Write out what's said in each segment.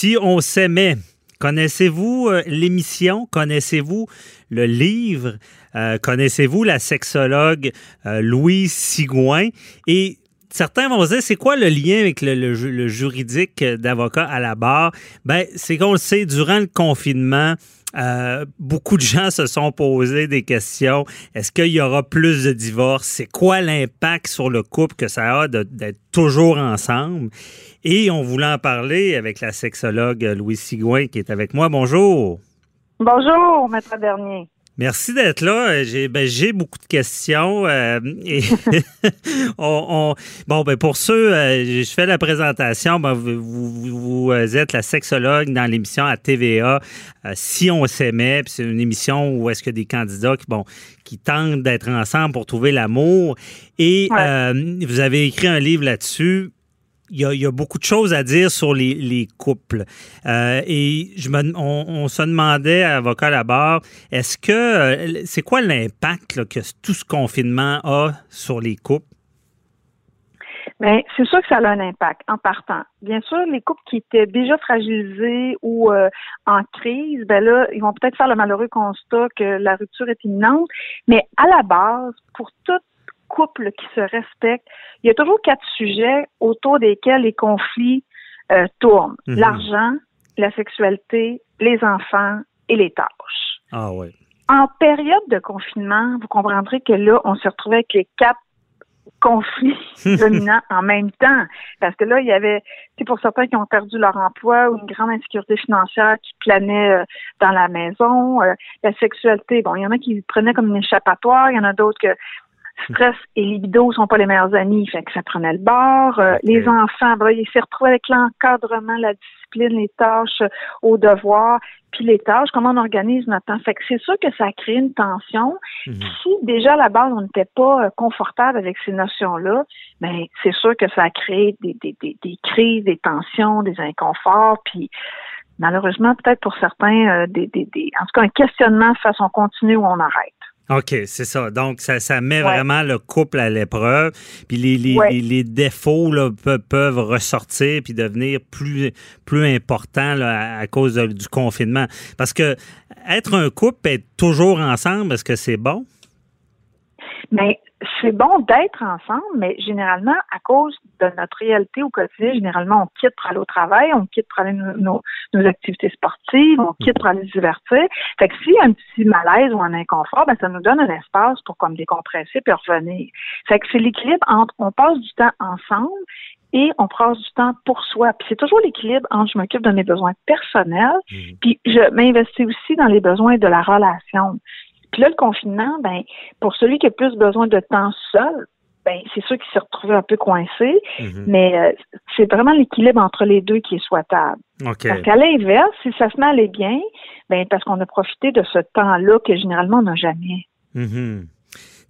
Si on s'aimait, connaissez-vous euh, l'émission? Connaissez-vous le livre? Euh, connaissez-vous la sexologue euh, Louise Sigouin? Et certains vont se dire, c'est quoi le lien avec le, juridique d'avocat à la barre? Ben, c'est qu'on le sait, durant le confinement, euh, beaucoup de gens se sont posés des questions. Est-ce qu'il y aura plus de divorces? C'est quoi l'impact sur le couple que ça a d'être toujours ensemble? Et on voulait en parler avec la sexologue Louise Sigouin qui est avec moi. Bonjour. Bonjour, maître Bernier. Merci d'être là. J'ai ben, beaucoup de questions. Euh, et on, bon, ben, pour ceux, euh, je fais la présentation. Ben, vous, vous, êtes la sexologue dans l'émission à TVA. Euh, si on s'aimait, c'est une émission où est-ce que des candidats qui, bon, qui tentent d'être ensemble pour trouver l'amour. Et vous avez écrit un livre là-dessus il y, a, beaucoup de choses à dire sur les, couples. Euh, et je me, on, se demandait, avocat à la barre, est-ce que euh, c'est quoi l'impact que tout ce confinement a sur les couples? Bien, c'est sûr que ça a un impact en partant. Bien sûr, les couples qui étaient déjà fragilisés ou euh, en crise, ben là, ils vont peut-être faire le malheureux constat que la rupture est imminente. Mais à la base, pour toute couple qui se respecte, il y a toujours quatre sujets autour desquels les conflits euh, tournent. Mhm. L'argent, la sexualité, les enfants et les tâches. Ah oui. En période de confinement, vous comprendrez que là, on se retrouvait avec les quatre conflits dominants en même temps. Parce que là, il y avait, c'est pour certains qui ont perdu leur emploi ou une grande insécurité financière qui planait euh, dans la maison. Euh, la sexualité, bon, il y en a qui prenaient comme une échappatoire, il y en a d'autres que stress et libido sont pas les meilleurs amis, fait que ça prenait le bord. Euh, les enfants, ben, ils s'est retrouvés avec l'encadrement, la discipline, les tâches euh, au devoir, puis les tâches, comment on organise notre temps. Fait que c'est sûr que ça a créé une tension. Mhm. Si déjà à la base on n'était pas euh, confortable avec ces notions-là, ben c'est sûr que ça a créé des, des, des, des crises, des tensions, des inconforts, puis malheureusement peut-être pour certains des, des, des, en tout cas un questionnement de façon continue où on arrête. OK, c'est ça. Donc, ça, ça met vraiment le couple à l'épreuve. Puis les, les, les, défauts là, peuvent, ressortir puis devenir plus, plus importants à, cause du confinement. Parce que être un couple, être toujours ensemble, est-ce que c'est bon? Mais c'est bon d'être ensemble, mais généralement, à cause de notre réalité au quotidien, généralement, on quitte pour aller au travail, on quitte pour aller nos, nos, activités sportives, on quitte pour aller se divertir. Fait que s'il y a un petit malaise ou un inconfort, ben, ça nous donne un espace pour comme décompresser puis revenir. Fait que c'est l'équilibre entre on passe du temps ensemble et on passe du temps pour soi. Puis c'est toujours l'équilibre entre je m'occupe de mes besoins personnels, mmh. puis je m'investis aussi dans les besoins de la relation. Puis là, le confinement, ben, pour celui qui a plus besoin de temps seul, ben, c'est sûr qu'il s'est retrouvé un peu coincé, mhm. mais euh, c'est vraiment l'équilibre entre les deux qui est souhaitable. Parce qu'à l'inverse, si ça se met à aller bien, ben, parce qu'on a profité de ce temps-là que généralement on n'a jamais. Mhm.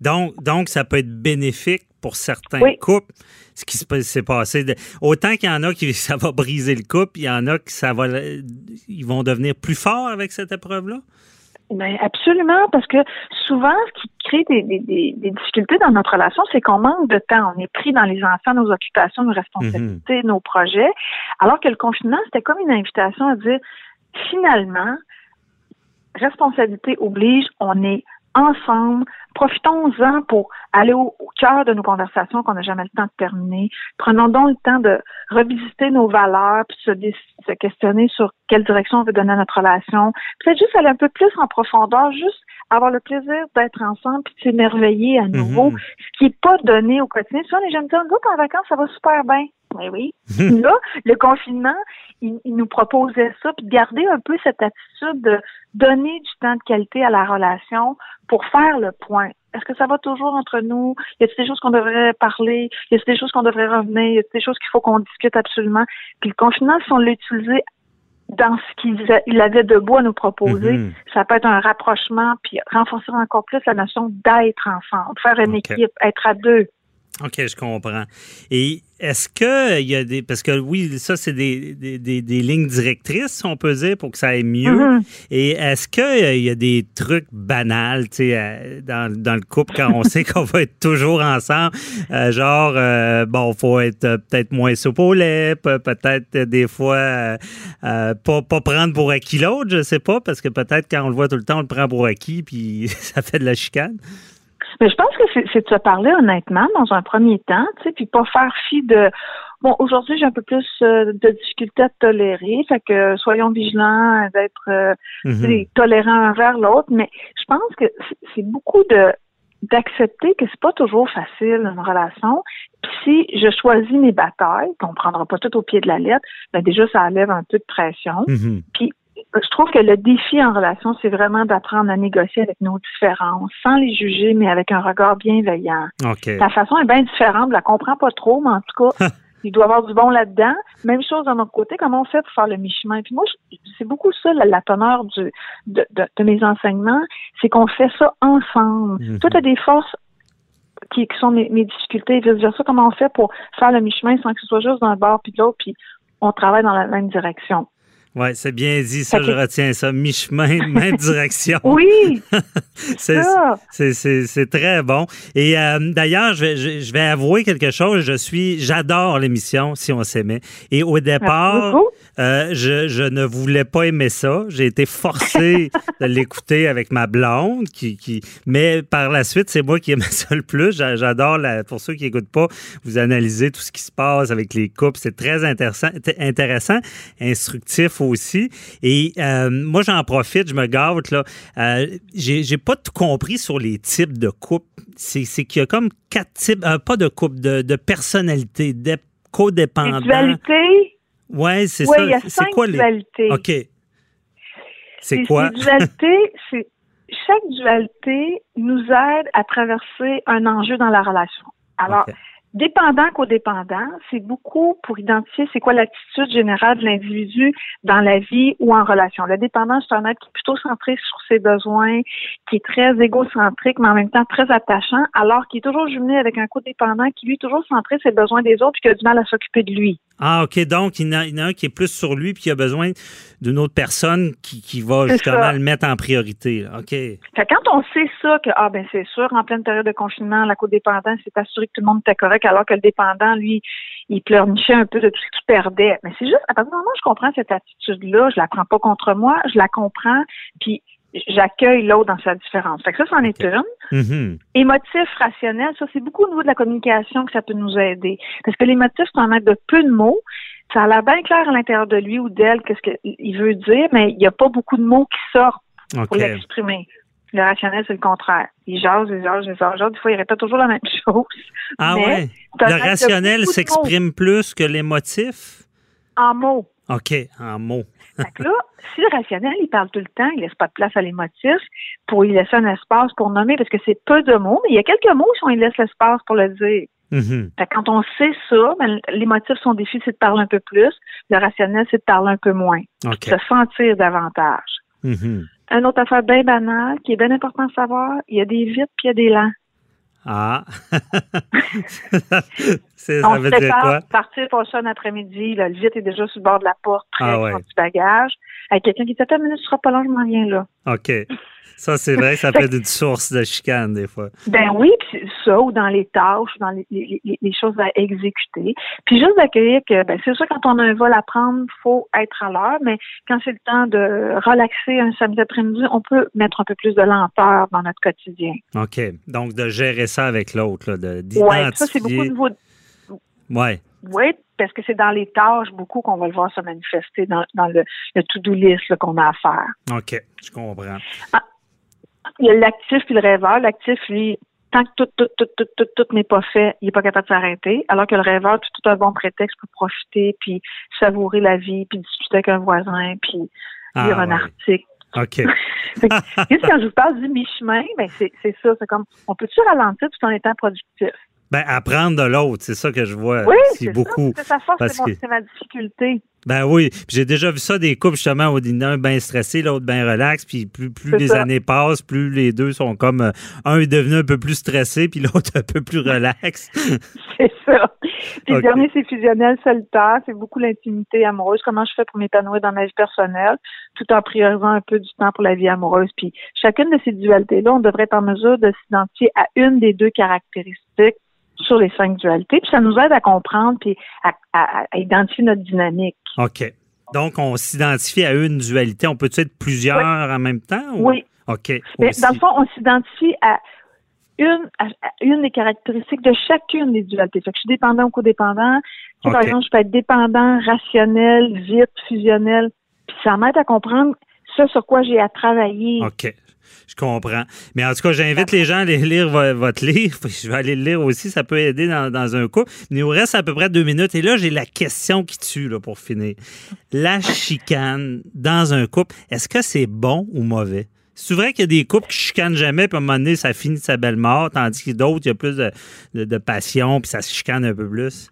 Donc, donc, ça peut être bénéfique pour certains couples, ce qui s'est passé. autant qu'il y en a qui ça va briser le couple, il y en a qui ça va, ils vont devenir plus forts avec cette épreuve-là? Ben absolument, parce que souvent, ce qui crée des, des, des difficultés dans notre relation, c'est qu'on manque de temps. On est pris dans les enfants, nos occupations, nos responsabilités, mhm. nos projets. Alors que le confinement, c'était comme une invitation à dire, finalement, responsabilité oblige, on est ensemble. Profitons-en pour aller au, cœur de nos conversations qu'on n'a jamais le temps de terminer. Prenons donc le temps de revisiter nos valeurs, puis se, se questionner sur quelle direction on veut donner à notre relation. Peut-être juste aller un peu plus en profondeur, juste avoir le plaisir d'être ensemble puis de s'émerveiller à nouveau, mhm. ce qui n'est pas donné au quotidien. Souvent, les gens me disent, en vacances, ça va super bien. Oui, oui. Là, le confinement, il, nous proposait ça, puis de garder un peu cette attitude de donner du temps de qualité à la relation pour faire le point. Est-ce que ça va toujours entre nous? Y a-t-il des choses qu'on devrait parler? Y a-t-il des choses qu'on devrait revenir? Y a-t-il des choses qu'il faut qu'on discute absolument? Puis le confinement, si on l'a utilisé dans ce qu'il avait de beau à nous proposer. Mm-hmm. Ça peut être un rapprochement, puis renforcer encore plus la notion d'être ensemble, faire une équipe, être à deux. OK, je comprends. Et est-ce que il y a des. Parce que oui, ça, c'est des, des, des, lignes directrices, on peut dire, pour que ça aille mieux. Mm-hmm. Et est-ce qu'il euh, y a des trucs banals, tu sais, euh, dans, dans, le couple quand on sait qu'on va être toujours ensemble? Euh, genre, euh, bon, faut être peut-être moins soupe au lait, peut-être des fois pas, pas prendre pour acquis l'autre, je sais pas, parce que peut-être quand on le voit tout le temps, on le prend pour acquis, puis ça fait de la chicane. Mais je pense que c'est de se parler honnêtement dans un premier temps, tu sais, puis pas faire fi de bon, aujourd'hui j'ai un peu plus euh, de difficulté à tolérer, fait que soyons vigilants d'être euh, mhm. tolérants envers l'autre, mais je pense que c'est beaucoup de d'accepter que c'est pas toujours facile une relation. Puis si je choisis mes batailles, qu'on prendra pas tout au pied de la lettre, ben déjà ça enlève un peu de pression. Mhm. Puis je trouve que le défi en relation, c'est vraiment d'apprendre à négocier avec nos différences, sans les juger, mais avec un regard bienveillant. Ta façon est bien différente, je la comprends pas trop, mais en tout cas, il doit y avoir du bon là-dedans. Même chose de notre côté, comment on fait pour faire le mi-chemin? Puis moi, c'est beaucoup ça, la, teneur du, de, mes enseignements, c'est qu'on fait ça ensemble. Mm Toi, tu as des forces qui, sont mes, difficultés, vice-versa, comment on fait pour faire le mi-chemin sans que ce soit juste d'un bord puis de l'autre, puis on travaille dans la même direction? Oui, c'est bien dit, ça, je retiens ça. Mi-chemin, même direction. oui! c'est très bon. Et euh, d'ailleurs, je, je, vais avouer quelque chose. Je suis, j'adore l'émission Si on s'aimait. Et au départ, euh, je, je, ne voulais pas aimer ça. J'ai été forcé de l'écouter avec ma blonde, qui, qui, mais par la suite, c'est moi qui aimais ça le plus. J'adore, la, pour ceux qui n'écoutent pas, vous analysez tout ce qui se passe avec les couples. C'est très intéressant, intéressant, instructif aussi. Et euh, moi, j'en profite, je me gâte. là. Euh, J'ai pas tout compris sur les types de couples. C'est qu'il y a comme quatre types, euh, pas de couples, de, de personnalités, de codépendants. Oui, c'est ça. Il y a cinq quoi, dualités. OK. C'est quoi? C'est chaque dualité nous aide à traverser un enjeu dans la relation. Alors, dépendant qu'au-dépendant, c'est beaucoup pour identifier c'est quoi l'attitude générale de l'individu dans la vie ou en relation. Le dépendant, c'est un être qui est plutôt centré sur ses besoins, qui est très égocentrique, mais en même temps très attachant, alors qu'il est toujours jumelé avec un co-dépendant qui, lui, est toujours centré sur ses besoins des autres et qui a du mal à s'occuper de lui. Ah, OK. Donc, il y, en a, un qui est plus sur lui puis qui a besoin d'une autre personne qui, qui va justement le mettre en priorité. OK. quand on sait ça, que, ah, ben, c'est sûr, en pleine période de confinement, la codépendance s'est assuré que tout le monde était correct, alors que le dépendant, lui, il pleurnichait un peu de tout ce qu'il perdait. Mais c'est juste, à partir du moment où je comprends cette attitude-là, je la prends pas contre moi, je la comprends, puis j'accueille l'autre dans sa différence. Fait que ça, c'en est une. Mm-hmm. Émotif, rationnel, ça, c'est beaucoup au niveau de la communication que ça peut nous aider. Parce que l'émotif, c'est un être de peu de mots. Ça a l'air bien clair à l'intérieur de lui ou d'elle qu'est-ce qu'il veut dire, mais il n'y a pas beaucoup de mots qui sortent pour l'exprimer. Le rationnel, c'est le contraire. Il jase, il jase, il jase. Des fois, il répète toujours la même chose. Ah ouais? Le rationnel s'exprime plus que l'émotif? En mots. OK, en mots. Donc là, si le rationnel, il parle tout le temps, il laisse pas de place à l'émotif pour y laisser un espace pour nommer, parce que c'est peu de mots, mais il y a quelques mots où il laisse l'espace pour le dire. Mm-hmm. quand on sait ça, ben, l'émotif, son défi, c'est de parler un peu plus. Le rationnel, c'est de parler un peu moins. De se sentir davantage. Mm-hmm. Un autre affaire bien banale, qui est bien important de savoir, il y a des vite puis il y a des lents. Ah! ça veut dire quoi? Partir pour ça un après-midi, le vite est déjà sur le bord de la porte, prêt ah, ouais. du bagage. Avec quelqu'un qui dit Attends, minute, tu seras pas long, je m'en viens là. OK. Ça, c'est vrai ça peut être une source de chicane, des fois. Ben oui, puis ça, ou dans les tâches, dans les, les, les choses à exécuter. Puis juste d'accueillir que, ben, c'est sûr, quand on a un vol à prendre, il faut être à l'heure, mais quand c'est le temps de relaxer un samedi après-midi, on peut mettre un peu plus de lenteur dans notre quotidien. OK. Donc, de gérer ça avec l'autre, de Oui, ça, c'est beaucoup de nouveau. Oui. Oui, parce que c'est dans les tâches beaucoup qu'on va le voir se manifester dans, dans le, le to-do list qu'on a à faire. OK, je comprends. Ah, il y a l'actif puis le rêveur. L'actif, lui, tant que tout, tout, tout, tout, tout, tout n'est pas fait, il n'est pas capable de s'arrêter. Alors que le rêveur, tout, tout un bon prétexte pour profiter, puis savourer la vie, puis discuter avec un voisin, puis ah, lire un article. OK. quand je vous parle du mi-chemin, ben c'est ça. C'est comme, on peut-tu ralentir tout en étant productif? Ben, apprendre de l'autre, c'est ça que je vois oui, c'est beaucoup. C'est sa force, c'est ma difficulté. Ben oui, j'ai déjà vu ça des couples justement où un bien stressé, l'autre bien relax, puis plus, plus les années passent, plus les deux sont comme euh, un est devenu un peu plus stressé, puis l'autre un peu plus relax. c'est ça. Puis le dernier, c'est fusionnel solitaire, c'est beaucoup l'intimité amoureuse. Comment je fais pour m'épanouir dans ma vie personnelle, tout en priorisant un peu du temps pour la vie amoureuse. Puis chacune de ces dualités-là, on devrait être en mesure de s'identifier à une des deux caractéristiques sur les cinq dualités, puis ça nous aide à comprendre puis à, identifier notre dynamique. OK. Donc, on s'identifie à une dualité. On peut être plusieurs en même temps? Oui. OK. Mais dans le fond, on s'identifie à une, une des caractéristiques de chacune des dualités. Fait que je suis dépendant ou codépendant. Par exemple, je peux être dépendant, rationnel, vite, fusionnel. Puis ça m'aide à comprendre ce sur quoi j'ai à travailler. OK. Je comprends. Mais en tout cas, j'invite les gens à aller lire votre livre. Je vais aller le lire aussi. Ça peut aider dans, un coup. Il nous reste à peu près deux minutes. Et là, j'ai la question qui tue là, pour finir. La chicane dans un couple, est-ce que c'est bon ou mauvais? C'est vrai qu'il y a des couples qui chicanent jamais, puis à un moment donné, ça finit de sa belle mort, tandis que d'autres, il y a plus de, passion, puis ça se chicane un peu plus.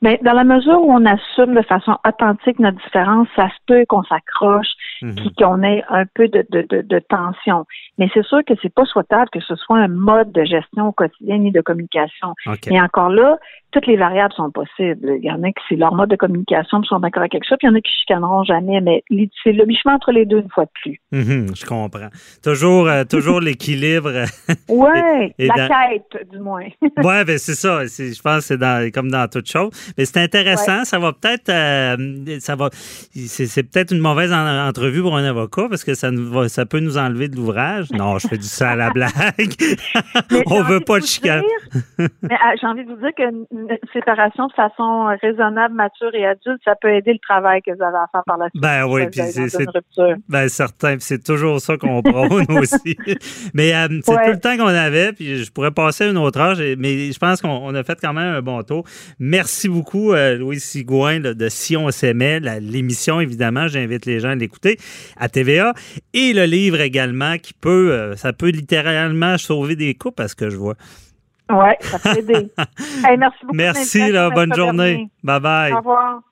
Mais dans la mesure où on assume de façon authentique notre différence, ça se peut qu'on s'accroche, mhm. qu'on ait un peu de, de, de, tension. Mais c'est sûr que c'est pas souhaitable que ce soit un mode de gestion au quotidien ni de communication. Et encore là, toutes les variables sont possibles. Il y en a qui c'est leur mode de communication, qui sont d'accord avec ça, puis il y en a qui chicaneront jamais, mais c'est le bichement entre les deux une fois de plus. Mhm, je comprends. Toujours, euh, toujours l'équilibre. oui, la quête, du moins. oui, ben c'est ça. Je pense que c'est comme dans toute chose. Mais c'est intéressant. Ça va peut-être, euh, ça va, c'est peut-être une mauvaise entrevue pour un avocat parce que ça, nous ça peut nous enlever de l'ouvrage. Non, je fais du ça à la blague. On veut pas de chicane. mais ah, j'ai envie de vous dire que une séparation de façon raisonnable, mature et adulte, ça peut aider le travail que vous avez à faire par la suite. Ben oui, puis c'est ben certain, c'est toujours ça qu'on prône aussi. Mais euh, c'est tout le temps qu'on avait, puis je pourrais passer une autre âge, mais je pense qu'on a fait quand même un bon tour. Merci beaucoup, euh, Louis Sigouin de Si on s'aimait, l'émission évidemment, j'invite les gens à l'écouter à TVA et le livre également qui peut, euh, ça peut littéralement sauver des coups parce que je vois. Oui, ça peut aider. merci beaucoup. Merci, là, bonne journée. Bye bye. Au revoir.